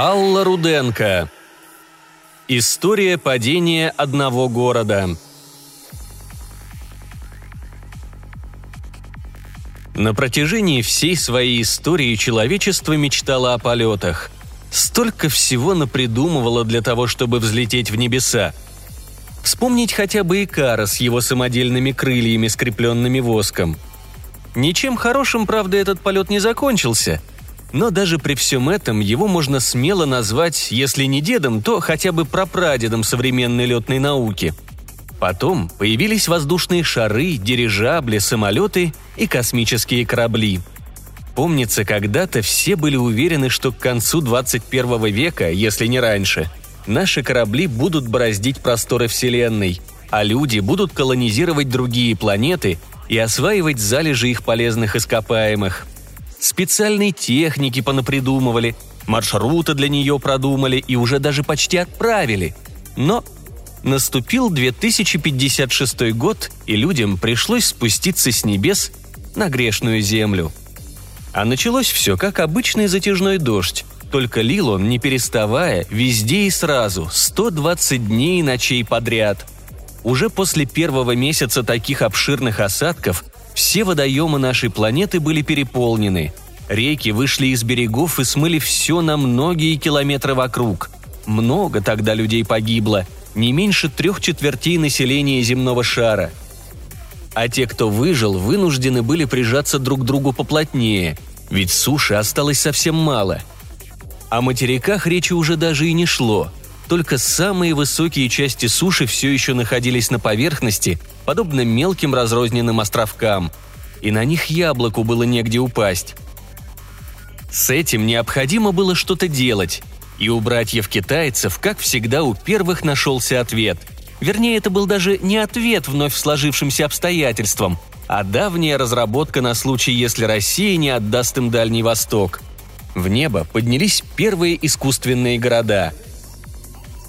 Алла Руденко. История падения одного города. На протяжении всей своей истории человечество мечтало о полетах. Столько всего напридумывало для того, чтобы взлететь в небеса. Вспомнить хотя бы Икара с его самодельными крыльями, скрепленными воском. Ничем хорошим, правда, этот полет не закончился – но даже при всем этом его можно смело назвать, если не дедом, то хотя бы прапрадедом современной летной науки. Потом появились воздушные шары, дирижабли, самолеты и космические корабли. Помнится, когда-то все были уверены, что к концу 21 века, если не раньше, наши корабли будут бороздить просторы Вселенной, а люди будут колонизировать другие планеты и осваивать залежи их полезных ископаемых – Специальной техники понапридумывали, маршруты для нее продумали и уже даже почти отправили. Но наступил 2056 год, и людям пришлось спуститься с небес на грешную землю. А началось все как обычный затяжной дождь, только лил он, не переставая, везде и сразу, 120 дней и ночей подряд. Уже после первого месяца таких обширных осадков все водоемы нашей планеты были переполнены. Реки вышли из берегов и смыли все на многие километры вокруг. Много тогда людей погибло, не меньше трех четвертей населения земного шара. А те, кто выжил, вынуждены были прижаться друг к другу поплотнее, ведь суши осталось совсем мало. О материках речи уже даже и не шло – только самые высокие части суши все еще находились на поверхности, подобно мелким разрозненным островкам, и на них яблоку было негде упасть. С этим необходимо было что-то делать, и у братьев-китайцев, как всегда, у первых нашелся ответ. Вернее, это был даже не ответ вновь сложившимся обстоятельствам, а давняя разработка на случай, если Россия не отдаст им Дальний Восток. В небо поднялись первые искусственные города –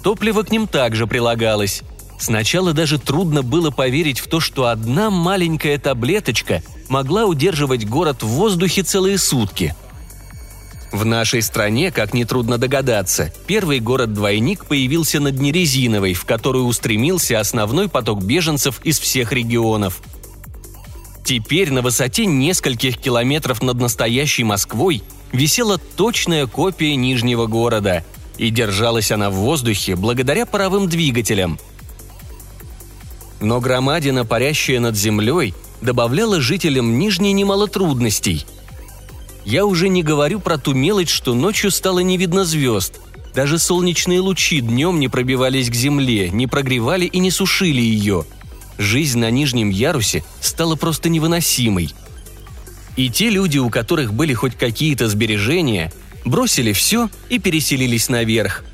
Топливо к ним также прилагалось. Сначала даже трудно было поверить в то, что одна маленькая таблеточка могла удерживать город в воздухе целые сутки. В нашей стране, как нетрудно догадаться, первый город-двойник появился над Нерезиновой, в которую устремился основной поток беженцев из всех регионов. Теперь на высоте нескольких километров над настоящей Москвой висела точная копия Нижнего города – и держалась она в воздухе благодаря паровым двигателям. Но громадина, парящая над землей, добавляла жителям Нижней немало трудностей. Я уже не говорю про ту мелочь, что ночью стало не видно звезд. Даже солнечные лучи днем не пробивались к земле, не прогревали и не сушили ее. Жизнь на нижнем ярусе стала просто невыносимой. И те люди, у которых были хоть какие-то сбережения, бросили все и переселились наверх.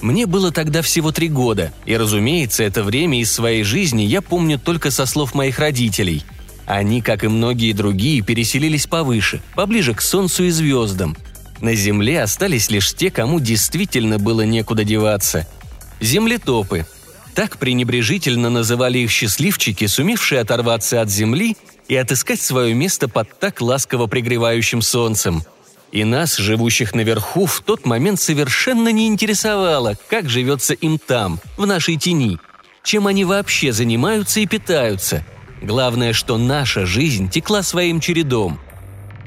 Мне было тогда всего три года, и, разумеется, это время из своей жизни я помню только со слов моих родителей. Они, как и многие другие, переселились повыше, поближе к Солнцу и звездам. На Земле остались лишь те, кому действительно было некуда деваться. Землетопы. Так пренебрежительно называли их счастливчики, сумевшие оторваться от Земли и отыскать свое место под так ласково пригревающим солнцем – и нас, живущих наверху, в тот момент совершенно не интересовало, как живется им там, в нашей тени, чем они вообще занимаются и питаются. Главное, что наша жизнь текла своим чередом.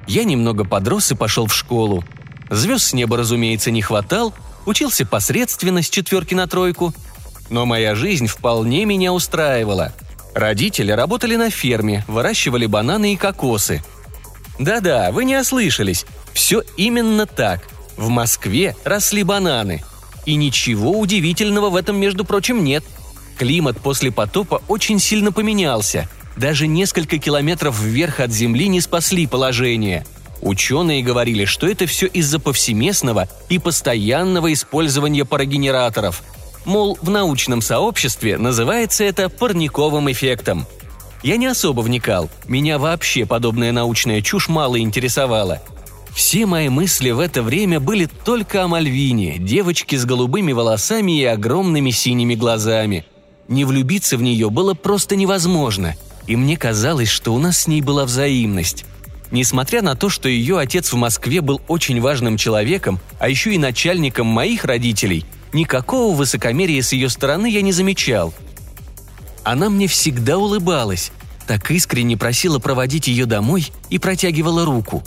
Я немного подрос и пошел в школу. Звезд с неба, разумеется, не хватал, учился посредственно с четверки на тройку. Но моя жизнь вполне меня устраивала. Родители работали на ферме, выращивали бананы и кокосы. Да-да, вы не ослышались. Все именно так. В Москве росли бананы. И ничего удивительного в этом, между прочим, нет. Климат после потопа очень сильно поменялся. Даже несколько километров вверх от Земли не спасли положение. Ученые говорили, что это все из-за повсеместного и постоянного использования парогенераторов. Мол, в научном сообществе называется это парниковым эффектом. Я не особо вникал, меня вообще подобная научная чушь мало интересовала – все мои мысли в это время были только о Мальвине, девочке с голубыми волосами и огромными синими глазами. Не влюбиться в нее было просто невозможно, и мне казалось, что у нас с ней была взаимность. Несмотря на то, что ее отец в Москве был очень важным человеком, а еще и начальником моих родителей, никакого высокомерия с ее стороны я не замечал. Она мне всегда улыбалась, так искренне просила проводить ее домой и протягивала руку.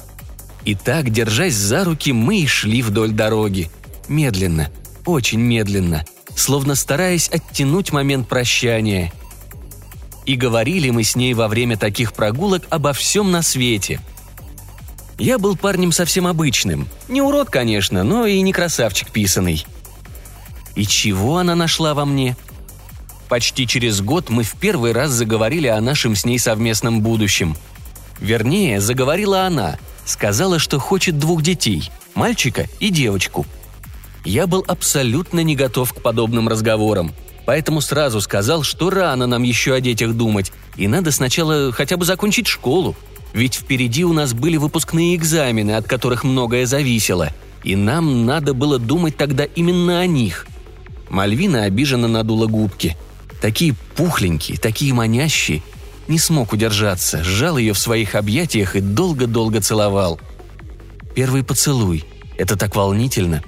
И так, держась за руки, мы и шли вдоль дороги. Медленно, очень медленно, словно стараясь оттянуть момент прощания. И говорили мы с ней во время таких прогулок обо всем на свете. Я был парнем совсем обычным. Не урод, конечно, но и не красавчик писанный. И чего она нашла во мне? Почти через год мы в первый раз заговорили о нашем с ней совместном будущем. Вернее, заговорила она, сказала, что хочет двух детей – мальчика и девочку. Я был абсолютно не готов к подобным разговорам, поэтому сразу сказал, что рано нам еще о детях думать, и надо сначала хотя бы закончить школу – ведь впереди у нас были выпускные экзамены, от которых многое зависело, и нам надо было думать тогда именно о них. Мальвина обиженно надула губки. Такие пухленькие, такие манящие. Не смог удержаться, сжал ее в своих объятиях и долго-долго целовал. Первый поцелуй. Это так волнительно.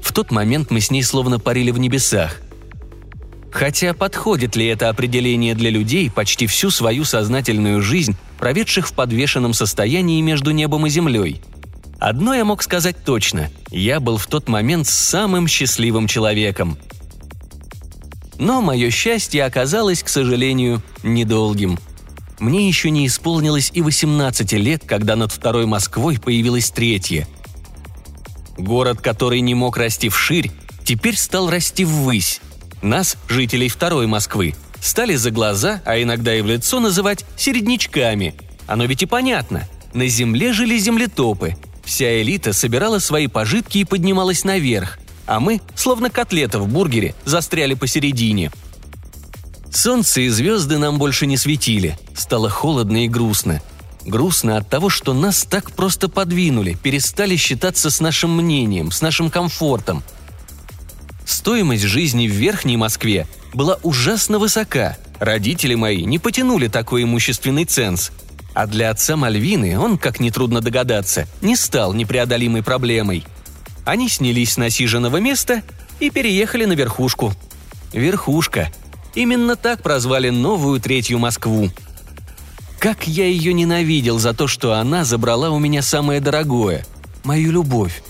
В тот момент мы с ней словно парили в небесах. Хотя подходит ли это определение для людей, почти всю свою сознательную жизнь проведших в подвешенном состоянии между небом и землей. Одно я мог сказать точно – я был в тот момент самым счастливым человеком. Но мое счастье оказалось, к сожалению, недолгим. Мне еще не исполнилось и 18 лет, когда над второй Москвой появилась третья. Город, который не мог расти вширь, теперь стал расти ввысь. Нас, жителей второй Москвы, стали за глаза, а иногда и в лицо называть середнячками. Оно ведь и понятно. На земле жили землетопы. Вся элита собирала свои пожитки и поднималась наверх, а мы, словно котлета в бургере, застряли посередине. Солнце и звезды нам больше не светили. Стало холодно и грустно. Грустно от того, что нас так просто подвинули, перестали считаться с нашим мнением, с нашим комфортом. Стоимость жизни в Верхней Москве была ужасно высока. Родители мои не потянули такой имущественный ценз. А для отца Мальвины он, как нетрудно догадаться, не стал непреодолимой проблемой. Они снялись с насиженного места и переехали на верхушку. Верхушка. Именно так прозвали новую третью Москву. Как я ее ненавидел за то, что она забрала у меня самое дорогое – мою любовь.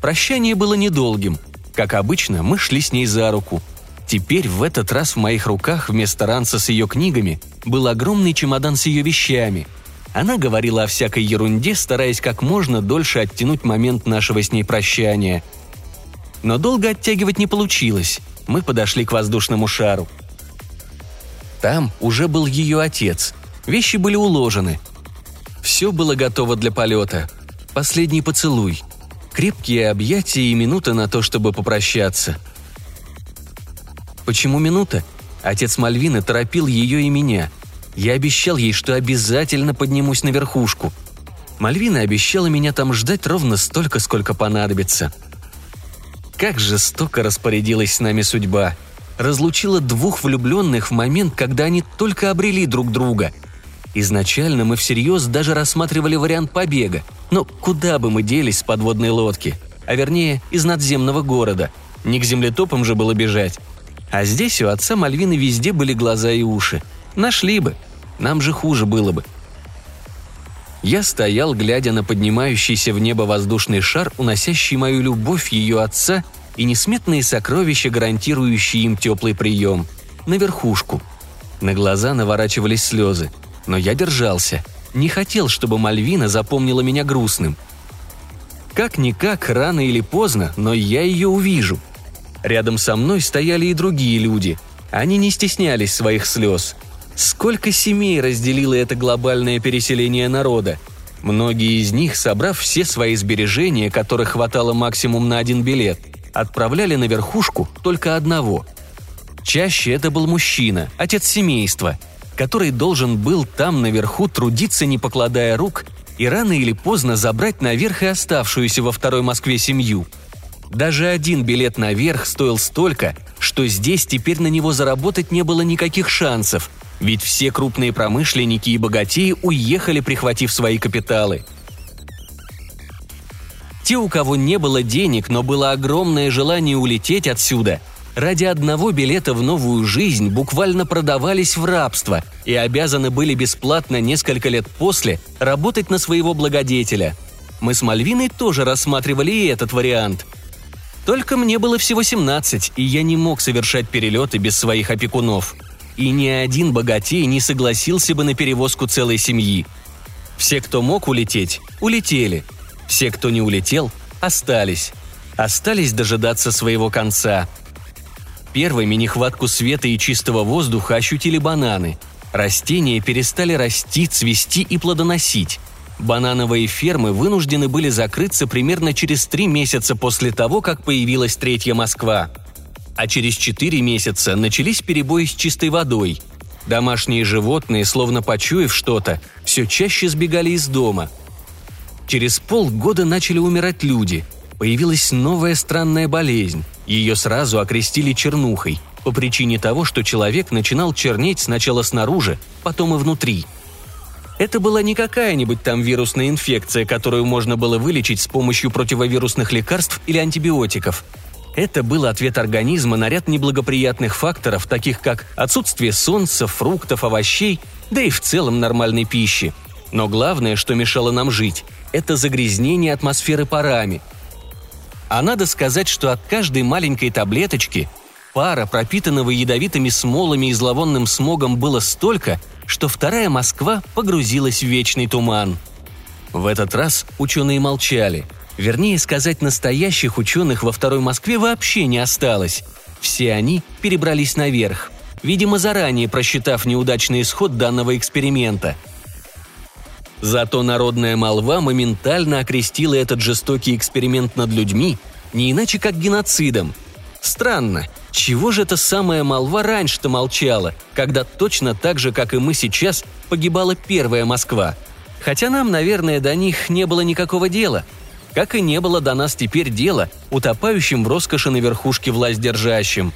Прощание было недолгим. Как обычно, мы шли с ней за руку – Теперь в этот раз в моих руках вместо ранца с ее книгами был огромный чемодан с ее вещами. Она говорила о всякой ерунде, стараясь как можно дольше оттянуть момент нашего с ней прощания. Но долго оттягивать не получилось. Мы подошли к воздушному шару. Там уже был ее отец. Вещи были уложены. Все было готово для полета. Последний поцелуй. Крепкие объятия и минута на то, чтобы попрощаться – Почему минута? Отец Мальвины торопил ее и меня. Я обещал ей, что обязательно поднимусь на верхушку. Мальвина обещала меня там ждать ровно столько, сколько понадобится. Как жестоко распорядилась с нами судьба. Разлучила двух влюбленных в момент, когда они только обрели друг друга. Изначально мы всерьез даже рассматривали вариант побега. Но куда бы мы делись с подводной лодки? А вернее, из надземного города. Не к землетопам же было бежать. А здесь у отца Мальвины везде были глаза и уши. Нашли бы. Нам же хуже было бы. Я стоял, глядя на поднимающийся в небо воздушный шар, уносящий мою любовь ее отца и несметные сокровища, гарантирующие им теплый прием. На верхушку. На глаза наворачивались слезы. Но я держался. Не хотел, чтобы Мальвина запомнила меня грустным. Как-никак, рано или поздно, но я ее увижу – Рядом со мной стояли и другие люди. Они не стеснялись своих слез. Сколько семей разделило это глобальное переселение народа? Многие из них, собрав все свои сбережения, которых хватало максимум на один билет, отправляли на верхушку только одного. Чаще это был мужчина, отец семейства, который должен был там наверху трудиться, не покладая рук, и рано или поздно забрать наверх и оставшуюся во второй Москве семью – даже один билет наверх стоил столько, что здесь теперь на него заработать не было никаких шансов. Ведь все крупные промышленники и богатеи уехали, прихватив свои капиталы. Те, у кого не было денег, но было огромное желание улететь отсюда, ради одного билета в новую жизнь буквально продавались в рабство и обязаны были бесплатно несколько лет после работать на своего благодетеля. Мы с Мальвиной тоже рассматривали и этот вариант. Только мне было всего 17, и я не мог совершать перелеты без своих опекунов. И ни один богатей не согласился бы на перевозку целой семьи. Все, кто мог улететь, улетели. Все, кто не улетел, остались. Остались дожидаться своего конца – Первыми нехватку света и чистого воздуха ощутили бананы. Растения перестали расти, цвести и плодоносить. Банановые фермы вынуждены были закрыться примерно через три месяца после того, как появилась третья Москва. А через четыре месяца начались перебои с чистой водой. Домашние животные, словно почуяв что-то, все чаще сбегали из дома. Через полгода начали умирать люди. Появилась новая странная болезнь. Ее сразу окрестили чернухой, по причине того, что человек начинал чернеть сначала снаружи, потом и внутри. Это была не какая-нибудь там вирусная инфекция, которую можно было вылечить с помощью противовирусных лекарств или антибиотиков. Это был ответ организма на ряд неблагоприятных факторов, таких как отсутствие солнца, фруктов, овощей, да и в целом нормальной пищи. Но главное, что мешало нам жить, это загрязнение атмосферы парами – а надо сказать, что от каждой маленькой таблеточки пара, пропитанного ядовитыми смолами и зловонным смогом, было столько, что вторая Москва погрузилась в вечный туман. В этот раз ученые молчали. Вернее сказать, настоящих ученых во второй Москве вообще не осталось. Все они перебрались наверх, видимо, заранее просчитав неудачный исход данного эксперимента – Зато народная молва моментально окрестила этот жестокий эксперимент над людьми не иначе как геноцидом. Странно, чего же эта самая молва раньше-то молчала, когда точно так же, как и мы сейчас, погибала первая Москва? Хотя нам, наверное, до них не было никакого дела. Как и не было до нас теперь дела, утопающим в роскоши на верхушке власть держащим.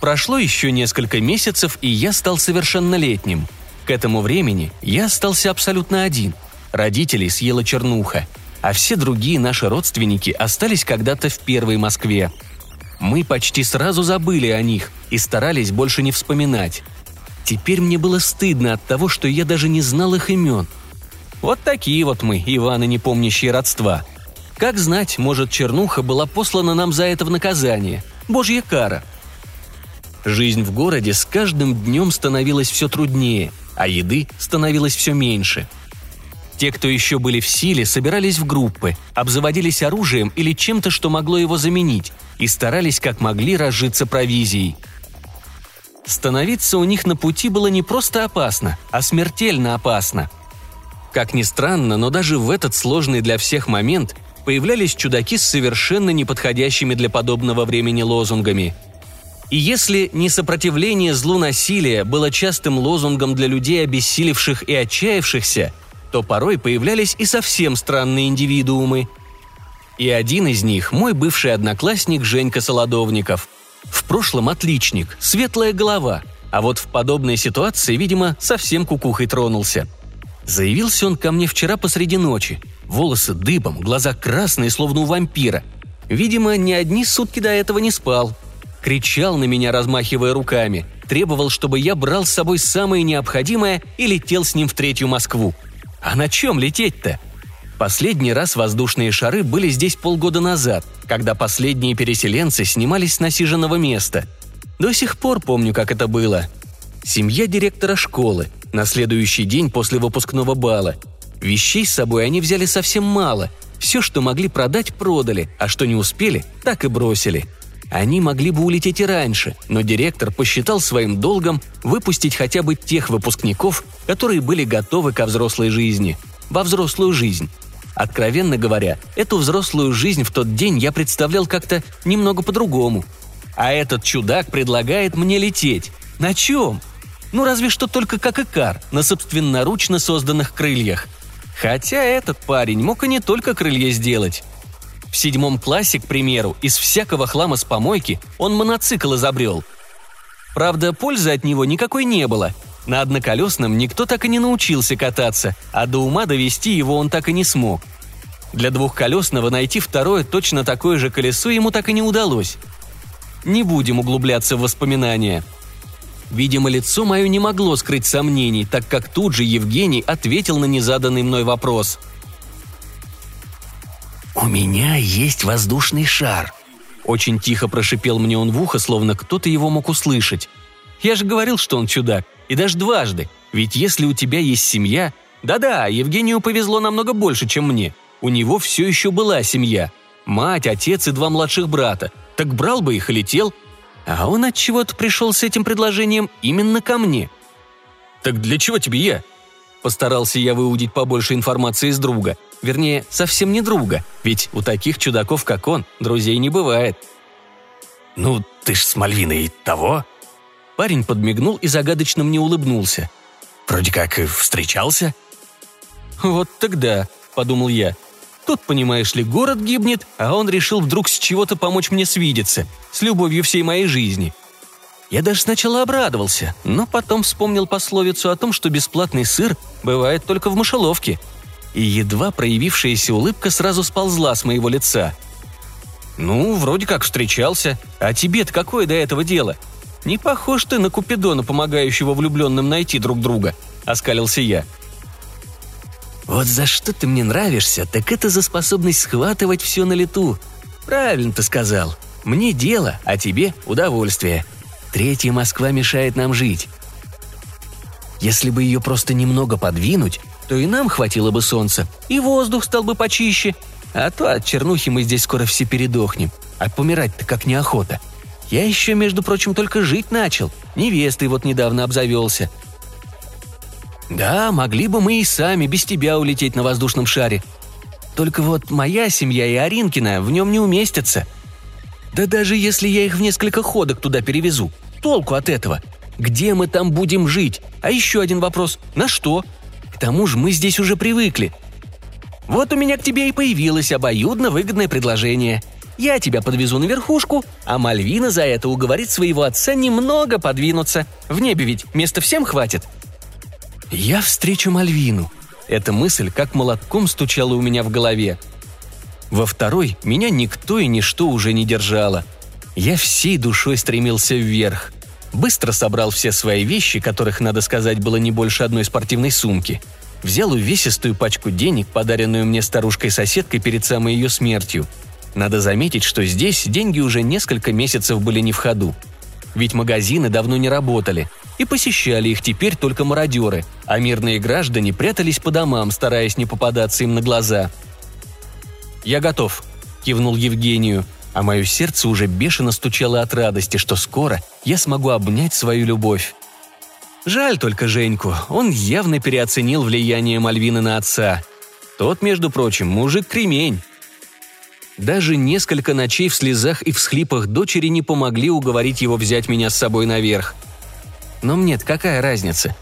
Прошло еще несколько месяцев, и я стал совершеннолетним – к этому времени я остался абсолютно один. Родителей съела чернуха, а все другие наши родственники остались когда-то в первой Москве. Мы почти сразу забыли о них и старались больше не вспоминать. Теперь мне было стыдно от того, что я даже не знал их имен. Вот такие вот мы, Иваны, не помнящие родства. Как знать, может, чернуха была послана нам за это в наказание. Божья кара. Жизнь в городе с каждым днем становилась все труднее – а еды становилось все меньше. Те, кто еще были в силе, собирались в группы, обзаводились оружием или чем-то, что могло его заменить, и старались как могли разжиться провизией. Становиться у них на пути было не просто опасно, а смертельно опасно. Как ни странно, но даже в этот сложный для всех момент появлялись чудаки с совершенно неподходящими для подобного времени лозунгами – и если не сопротивление злу насилия было частым лозунгом для людей, обессилевших и отчаявшихся, то порой появлялись и совсем странные индивидуумы. И один из них – мой бывший одноклассник Женька Солодовников. В прошлом отличник, светлая голова, а вот в подобной ситуации, видимо, совсем кукухой тронулся. Заявился он ко мне вчера посреди ночи. Волосы дыбом, глаза красные, словно у вампира. Видимо, ни одни сутки до этого не спал – кричал на меня, размахивая руками, требовал, чтобы я брал с собой самое необходимое и летел с ним в третью Москву. А на чем лететь-то? Последний раз воздушные шары были здесь полгода назад, когда последние переселенцы снимались с насиженного места. До сих пор помню, как это было. Семья директора школы, на следующий день после выпускного бала. Вещей с собой они взяли совсем мало. Все, что могли продать, продали, а что не успели, так и бросили – они могли бы улететь и раньше, но директор посчитал своим долгом выпустить хотя бы тех выпускников, которые были готовы ко взрослой жизни. Во взрослую жизнь. Откровенно говоря, эту взрослую жизнь в тот день я представлял как-то немного по-другому. А этот чудак предлагает мне лететь. На чем? Ну разве что только как Икар, на собственноручно созданных крыльях. Хотя этот парень мог и не только крылья сделать. В седьмом классе, к примеру, из всякого хлама с помойки он моноцикл изобрел. Правда, пользы от него никакой не было. На одноколесном никто так и не научился кататься, а до ума довести его он так и не смог. Для двухколесного найти второе точно такое же колесо ему так и не удалось. Не будем углубляться в воспоминания. Видимо, лицо мое не могло скрыть сомнений, так как тут же Евгений ответил на незаданный мной вопрос. «У меня есть воздушный шар», очень тихо прошипел мне он в ухо, словно кто-то его мог услышать. Я же говорил, что он чудак. И даже дважды. Ведь если у тебя есть семья... Да-да, Евгению повезло намного больше, чем мне. У него все еще была семья. Мать, отец и два младших брата. Так брал бы их и летел. А он от чего то пришел с этим предложением именно ко мне. «Так для чего тебе я?» Постарался я выудить побольше информации из друга. Вернее, совсем не друга, ведь у таких чудаков, как он, друзей не бывает. «Ну, ты ж с Мальвиной того?» Парень подмигнул и загадочно мне улыбнулся. «Вроде как и встречался?» «Вот тогда», — подумал я. «Тут, понимаешь ли, город гибнет, а он решил вдруг с чего-то помочь мне свидеться, с любовью всей моей жизни». Я даже сначала обрадовался, но потом вспомнил пословицу о том, что бесплатный сыр бывает только в мышеловке — и едва проявившаяся улыбка сразу сползла с моего лица. «Ну, вроде как встречался. А тебе-то какое до этого дело? Не похож ты на Купидона, помогающего влюбленным найти друг друга», — оскалился я. «Вот за что ты мне нравишься, так это за способность схватывать все на лету. Правильно ты сказал. Мне дело, а тебе удовольствие. Третья Москва мешает нам жить. Если бы ее просто немного подвинуть, то и нам хватило бы солнца, и воздух стал бы почище. А то от чернухи мы здесь скоро все передохнем. А помирать-то как неохота. Я еще, между прочим, только жить начал. Невестой вот недавно обзавелся. Да, могли бы мы и сами без тебя улететь на воздушном шаре. Только вот моя семья и Аринкина в нем не уместятся. Да даже если я их в несколько ходок туда перевезу, толку от этого? Где мы там будем жить? А еще один вопрос. На что? К тому же мы здесь уже привыкли. Вот у меня к тебе и появилось обоюдно выгодное предложение. Я тебя подвезу на верхушку, а Мальвина за это уговорит своего отца немного подвинуться. В небе ведь места всем хватит. Я встречу Мальвину. Эта мысль как молотком стучала у меня в голове. Во второй меня никто и ничто уже не держало. Я всей душой стремился вверх быстро собрал все свои вещи, которых, надо сказать, было не больше одной спортивной сумки. Взял увесистую пачку денег, подаренную мне старушкой-соседкой перед самой ее смертью. Надо заметить, что здесь деньги уже несколько месяцев были не в ходу. Ведь магазины давно не работали, и посещали их теперь только мародеры, а мирные граждане прятались по домам, стараясь не попадаться им на глаза. «Я готов», – кивнул Евгению – а мое сердце уже бешено стучало от радости, что скоро я смогу обнять свою любовь. Жаль только Женьку, он явно переоценил влияние Мальвины на отца. Тот, между прочим, мужик-кремень. Даже несколько ночей в слезах и всхлипах дочери не помогли уговорить его взять меня с собой наверх. Но мне какая разница?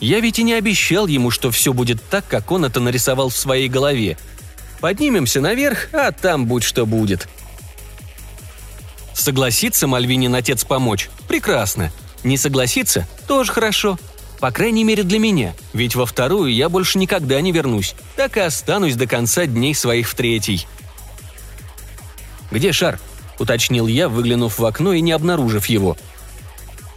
Я ведь и не обещал ему, что все будет так, как он это нарисовал в своей голове – Поднимемся наверх, а там будь что будет. Согласится Мальвинин отец помочь? Прекрасно. Не согласится? Тоже хорошо. По крайней мере для меня, ведь во вторую я больше никогда не вернусь, так и останусь до конца дней своих в третий. «Где шар?» – уточнил я, выглянув в окно и не обнаружив его.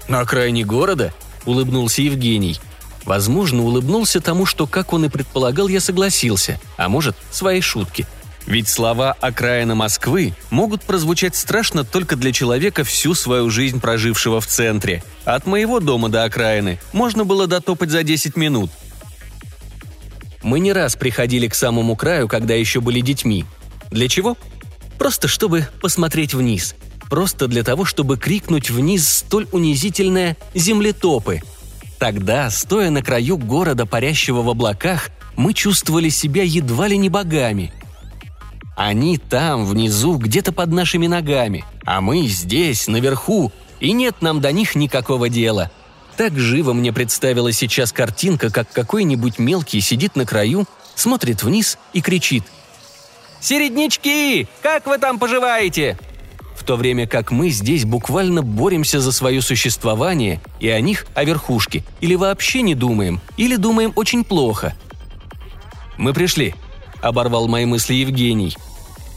«На окраине города?» – улыбнулся Евгений – Возможно, улыбнулся тому, что, как он и предполагал, я согласился, а может, своей шутки. Ведь слова «окраина Москвы» могут прозвучать страшно только для человека, всю свою жизнь прожившего в центре. От моего дома до окраины можно было дотопать за 10 минут. Мы не раз приходили к самому краю, когда еще были детьми. Для чего? Просто чтобы посмотреть вниз. Просто для того, чтобы крикнуть вниз столь унизительное «землетопы», Тогда, стоя на краю города, парящего в облаках, мы чувствовали себя едва ли не богами. Они там, внизу, где-то под нашими ногами, а мы здесь, наверху, и нет нам до них никакого дела. Так живо мне представила сейчас картинка, как какой-нибудь мелкий сидит на краю, смотрит вниз и кричит. «Середнячки! Как вы там поживаете?» То время как мы здесь буквально боремся за свое существование, и о них, о верхушке, или вообще не думаем, или думаем очень плохо. «Мы пришли», — оборвал мои мысли Евгений.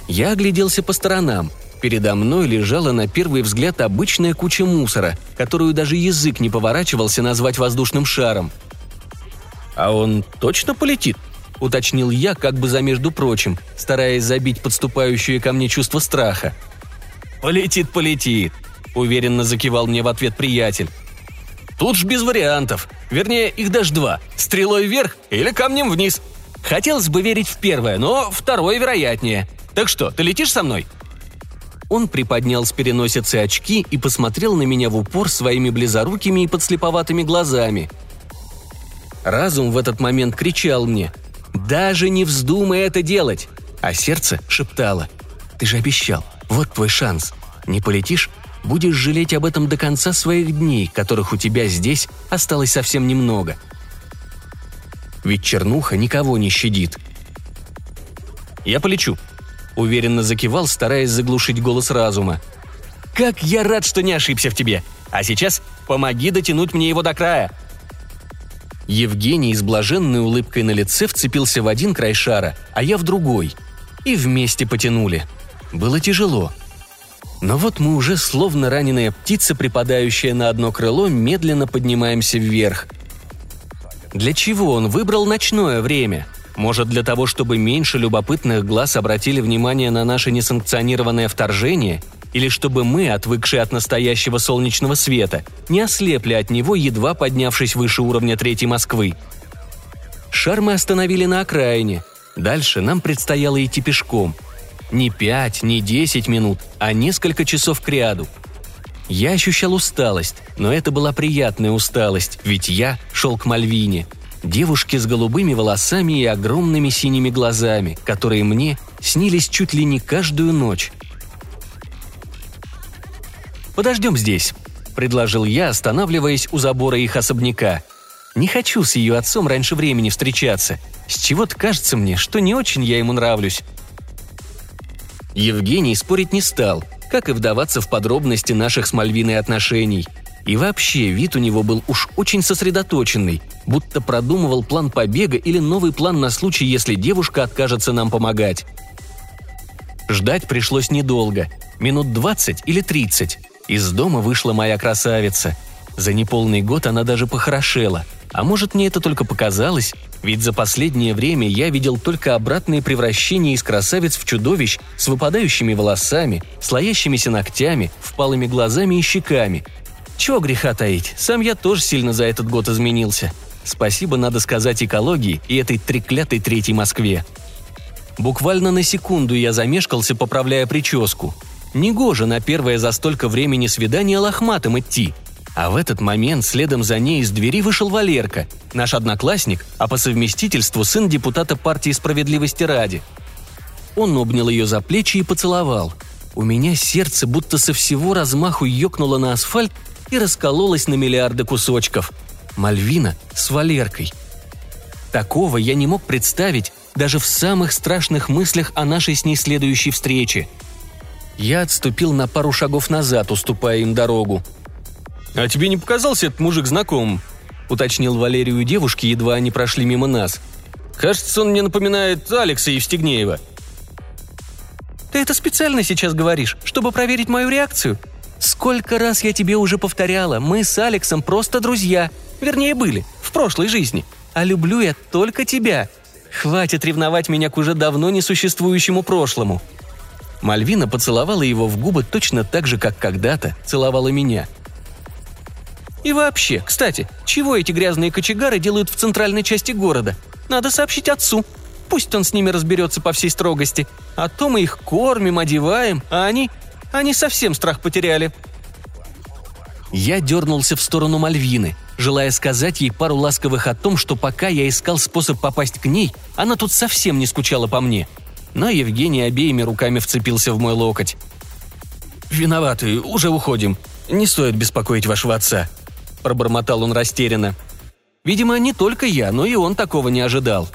Я огляделся по сторонам. Передо мной лежала на первый взгляд обычная куча мусора, которую даже язык не поворачивался назвать воздушным шаром. «А он точно полетит?» – уточнил я, как бы за между прочим, стараясь забить подступающее ко мне чувство страха. «Полетит, полетит», – уверенно закивал мне в ответ приятель. «Тут ж без вариантов. Вернее, их даже два. Стрелой вверх или камнем вниз. Хотелось бы верить в первое, но второе вероятнее. Так что, ты летишь со мной?» Он приподнял с переносицы очки и посмотрел на меня в упор своими близорукими и подслеповатыми глазами. Разум в этот момент кричал мне – даже не вздумай это делать!» А сердце шептало. «Ты же обещал. Вот твой шанс. Не полетишь? Будешь жалеть об этом до конца своих дней, которых у тебя здесь осталось совсем немного. Ведь чернуха никого не щадит. «Я полечу», — уверенно закивал, стараясь заглушить голос разума. «Как я рад, что не ошибся в тебе! А сейчас помоги дотянуть мне его до края!» Евгений с блаженной улыбкой на лице вцепился в один край шара, а я в другой. И вместе потянули. Было тяжело. Но вот мы уже, словно раненая птица, припадающая на одно крыло, медленно поднимаемся вверх. Для чего он выбрал ночное время? Может, для того, чтобы меньше любопытных глаз обратили внимание на наше несанкционированное вторжение – или чтобы мы, отвыкшие от настоящего солнечного света, не ослепли от него, едва поднявшись выше уровня Третьей Москвы. Шар мы остановили на окраине. Дальше нам предстояло идти пешком. Не пять, не десять минут, а несколько часов к ряду. Я ощущал усталость, но это была приятная усталость, ведь я шел к Мальвине, девушке с голубыми волосами и огромными синими глазами, которые мне снились чуть ли не каждую ночь. «Подождем здесь», — предложил я, останавливаясь у забора их особняка. «Не хочу с ее отцом раньше времени встречаться. С чего-то кажется мне, что не очень я ему нравлюсь». Евгений спорить не стал, как и вдаваться в подробности наших с Мальвиной отношений. И вообще, вид у него был уж очень сосредоточенный, будто продумывал план побега или новый план на случай, если девушка откажется нам помогать. Ждать пришлось недолго, минут двадцать или тридцать. Из дома вышла моя красавица. За неполный год она даже похорошела. А может, мне это только показалось? Ведь за последнее время я видел только обратные превращения из красавиц в чудовищ с выпадающими волосами, слоящимися ногтями, впалыми глазами и щеками. Чего греха таить, сам я тоже сильно за этот год изменился. Спасибо, надо сказать, экологии и этой треклятой третьей Москве. Буквально на секунду я замешкался, поправляя прическу. Негоже на первое за столько времени свидание лохматым идти. А в этот момент следом за ней из двери вышел Валерка, наш одноклассник, а по совместительству сын депутата партии «Справедливости ради». Он обнял ее за плечи и поцеловал. У меня сердце будто со всего размаху ёкнуло на асфальт и раскололось на миллиарды кусочков. Мальвина с Валеркой. Такого я не мог представить даже в самых страшных мыслях о нашей с ней следующей встрече – я отступил на пару шагов назад, уступая им дорогу. «А тебе не показался этот мужик знакомым?» – уточнил Валерию девушки, едва они прошли мимо нас. «Кажется, он мне напоминает Алекса Евстигнеева». «Ты это специально сейчас говоришь, чтобы проверить мою реакцию?» «Сколько раз я тебе уже повторяла, мы с Алексом просто друзья. Вернее, были, в прошлой жизни. А люблю я только тебя. Хватит ревновать меня к уже давно несуществующему прошлому», Мальвина поцеловала его в губы точно так же, как когда-то целовала меня. «И вообще, кстати, чего эти грязные кочегары делают в центральной части города? Надо сообщить отцу. Пусть он с ними разберется по всей строгости. А то мы их кормим, одеваем, а они... Они совсем страх потеряли». Я дернулся в сторону Мальвины, желая сказать ей пару ласковых о том, что пока я искал способ попасть к ней, она тут совсем не скучала по мне – но Евгений обеими руками вцепился в мой локоть. «Виноваты, уже уходим. Не стоит беспокоить вашего отца», – пробормотал он растерянно. Видимо, не только я, но и он такого не ожидал.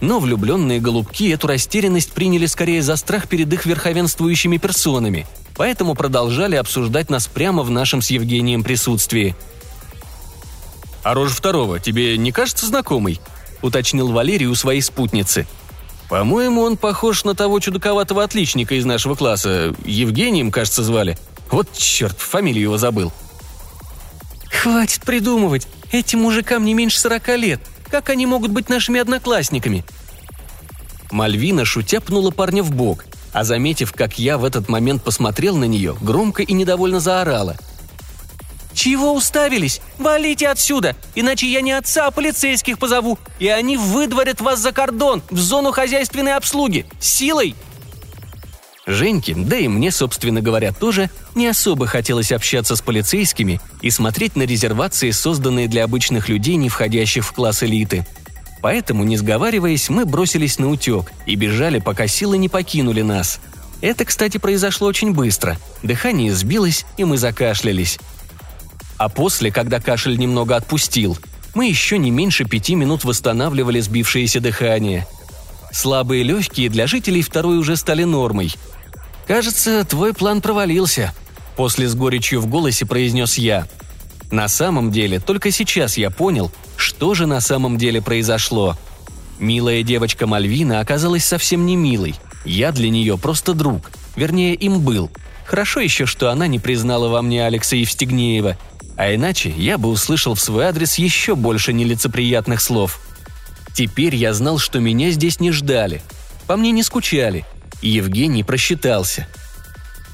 Но влюбленные голубки эту растерянность приняли скорее за страх перед их верховенствующими персонами, поэтому продолжали обсуждать нас прямо в нашем с Евгением присутствии. «А рожа второго тебе не кажется знакомой?» – уточнил Валерий у своей спутницы. «По-моему, он похож на того чудаковатого отличника из нашего класса. Евгением, кажется, звали. Вот черт, фамилию его забыл». «Хватит придумывать. Этим мужикам не меньше сорока лет. Как они могут быть нашими одноклассниками?» Мальвина, шутя, пнула парня в бок, а заметив, как я в этот момент посмотрел на нее, громко и недовольно заорала. «Чего уставились? Валите отсюда, иначе я не отца, а полицейских позову, и они выдворят вас за кордон, в зону хозяйственной обслуги, силой!» Женьке, да и мне, собственно говоря, тоже не особо хотелось общаться с полицейскими и смотреть на резервации, созданные для обычных людей, не входящих в класс элиты – Поэтому, не сговариваясь, мы бросились на утек и бежали, пока силы не покинули нас. Это, кстати, произошло очень быстро. Дыхание сбилось, и мы закашлялись. А после, когда кашель немного отпустил, мы еще не меньше пяти минут восстанавливали сбившееся дыхание. Слабые легкие для жителей второй уже стали нормой. «Кажется, твой план провалился», – после с горечью в голосе произнес я. На самом деле, только сейчас я понял, что же на самом деле произошло? Милая девочка Мальвина оказалась совсем не милой. Я для нее просто друг. Вернее, им был. Хорошо еще, что она не признала во мне Алекса Евстигнеева. А иначе я бы услышал в свой адрес еще больше нелицеприятных слов. Теперь я знал, что меня здесь не ждали. По мне не скучали. Евгений просчитался.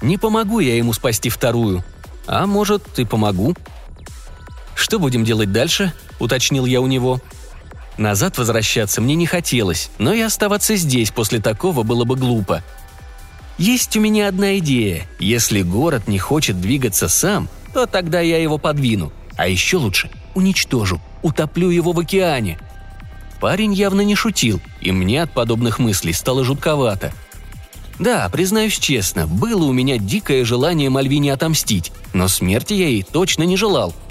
Не помогу я ему спасти вторую. А может, и помогу. Что будем делать дальше? – уточнил я у него. Назад возвращаться мне не хотелось, но и оставаться здесь после такого было бы глупо. Есть у меня одна идея. Если город не хочет двигаться сам, то тогда я его подвину. А еще лучше уничтожу, утоплю его в океане. Парень явно не шутил, и мне от подобных мыслей стало жутковато. Да, признаюсь честно, было у меня дикое желание Мальвине отомстить, но смерти я ей точно не желал –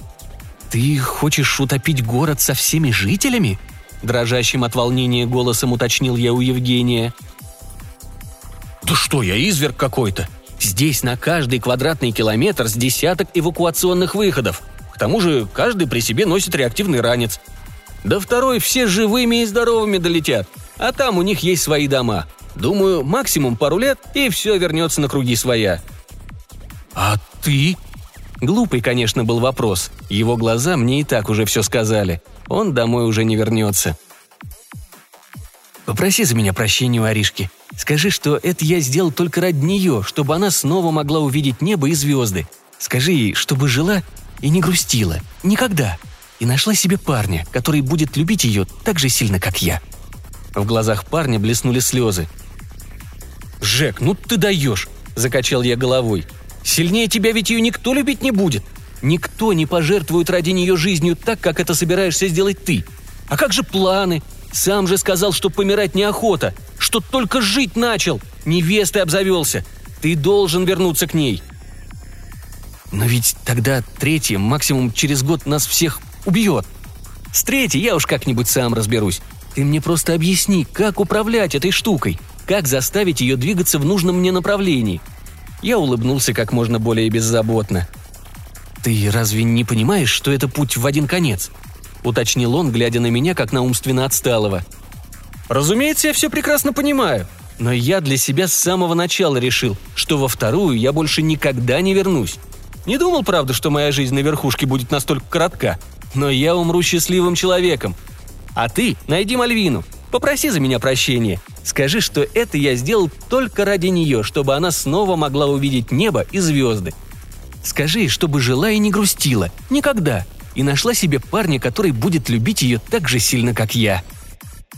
«Ты хочешь утопить город со всеми жителями?» Дрожащим от волнения голосом уточнил я у Евгения. «Да что я, изверг какой-то! Здесь на каждый квадратный километр с десяток эвакуационных выходов. К тому же каждый при себе носит реактивный ранец. Да второй все живыми и здоровыми долетят, а там у них есть свои дома. Думаю, максимум пару лет, и все вернется на круги своя». «А ты?» Глупый, конечно, был вопрос. Его глаза мне и так уже все сказали. Он домой уже не вернется. «Попроси за меня прощения у Аришки. Скажи, что это я сделал только ради нее, чтобы она снова могла увидеть небо и звезды. Скажи ей, чтобы жила и не грустила. Никогда. И нашла себе парня, который будет любить ее так же сильно, как я». В глазах парня блеснули слезы. «Жек, ну ты даешь!» – закачал я головой. Сильнее тебя ведь ее никто любить не будет. Никто не пожертвует ради нее жизнью так, как это собираешься сделать ты. А как же планы? Сам же сказал, что помирать неохота, что только жить начал, невестой обзавелся. Ты должен вернуться к ней. Но ведь тогда третья, максимум через год нас всех убьет. С третьей я уж как-нибудь сам разберусь. Ты мне просто объясни, как управлять этой штукой, как заставить ее двигаться в нужном мне направлении – я улыбнулся как можно более беззаботно. «Ты разве не понимаешь, что это путь в один конец?» – уточнил он, глядя на меня, как на умственно отсталого. «Разумеется, я все прекрасно понимаю. Но я для себя с самого начала решил, что во вторую я больше никогда не вернусь. Не думал, правда, что моя жизнь на верхушке будет настолько коротка, но я умру счастливым человеком. А ты найди Мальвину, попроси за меня прощения Скажи, что это я сделал только ради нее, чтобы она снова могла увидеть небо и звезды. Скажи, чтобы жила и не грустила. Никогда. И нашла себе парня, который будет любить ее так же сильно, как я.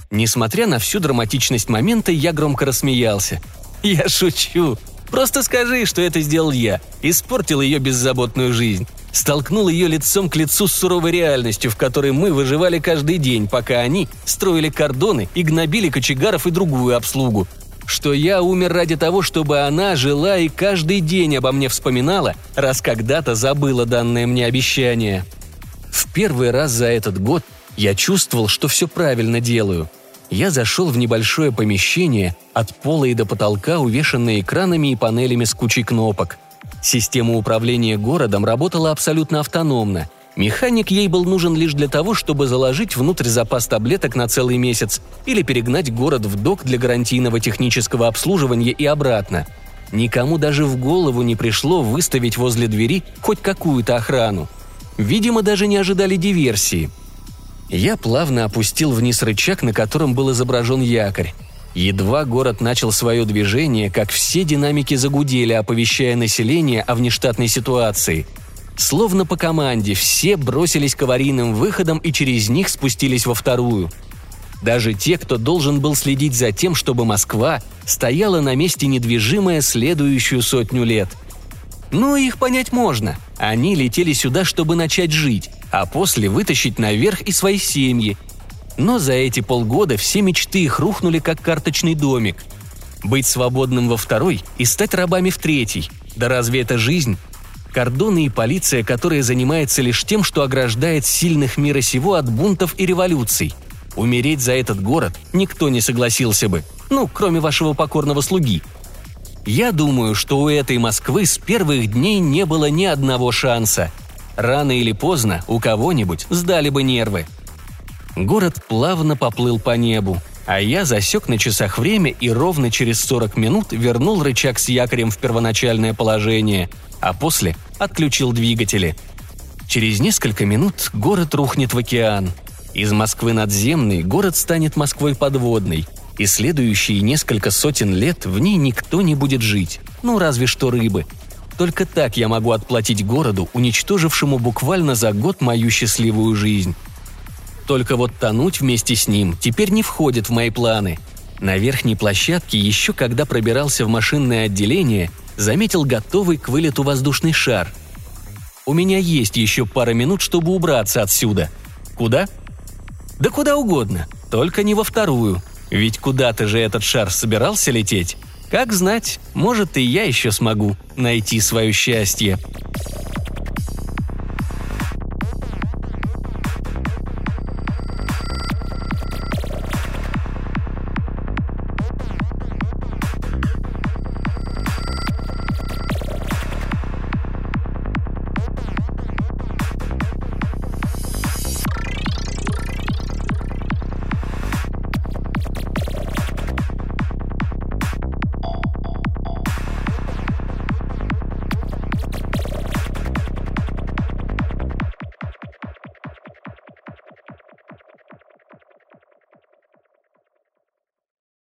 Несмотря на всю драматичность момента, я громко рассмеялся. «Я шучу. Просто скажи, что это сделал я. Испортил ее беззаботную жизнь столкнул ее лицом к лицу с суровой реальностью, в которой мы выживали каждый день, пока они строили кордоны и гнобили кочегаров и другую обслугу. Что я умер ради того, чтобы она жила и каждый день обо мне вспоминала, раз когда-то забыла данное мне обещание. В первый раз за этот год я чувствовал, что все правильно делаю. Я зашел в небольшое помещение, от пола и до потолка увешанное экранами и панелями с кучей кнопок – Система управления городом работала абсолютно автономно. Механик ей был нужен лишь для того, чтобы заложить внутрь запас таблеток на целый месяц или перегнать город в док для гарантийного технического обслуживания и обратно. Никому даже в голову не пришло выставить возле двери хоть какую-то охрану. Видимо, даже не ожидали диверсии. Я плавно опустил вниз рычаг, на котором был изображен якорь. Едва город начал свое движение, как все динамики загудели, оповещая население о внештатной ситуации. Словно по команде, все бросились к аварийным выходам и через них спустились во вторую. Даже те, кто должен был следить за тем, чтобы Москва стояла на месте недвижимая следующую сотню лет. Ну, их понять можно. Они летели сюда, чтобы начать жить, а после вытащить наверх и свои семьи – но за эти полгода все мечты их рухнули, как карточный домик. Быть свободным во второй и стать рабами в третий. Да разве это жизнь? Кордоны и полиция, которая занимается лишь тем, что ограждает сильных мира сего от бунтов и революций. Умереть за этот город никто не согласился бы. Ну, кроме вашего покорного слуги. Я думаю, что у этой Москвы с первых дней не было ни одного шанса. Рано или поздно у кого-нибудь сдали бы нервы – Город плавно поплыл по небу, а я засек на часах время и ровно через 40 минут вернул рычаг с якорем в первоначальное положение, а после отключил двигатели. Через несколько минут город рухнет в океан. Из Москвы надземной город станет Москвой подводной, и следующие несколько сотен лет в ней никто не будет жить, ну разве что рыбы. Только так я могу отплатить городу, уничтожившему буквально за год мою счастливую жизнь. Только вот тонуть вместе с ним теперь не входит в мои планы. На верхней площадке, еще когда пробирался в машинное отделение, заметил готовый к вылету воздушный шар. У меня есть еще пара минут, чтобы убраться отсюда. Куда? Да куда угодно, только не во вторую. Ведь куда-то же этот шар собирался лететь. Как знать, может и я еще смогу найти свое счастье.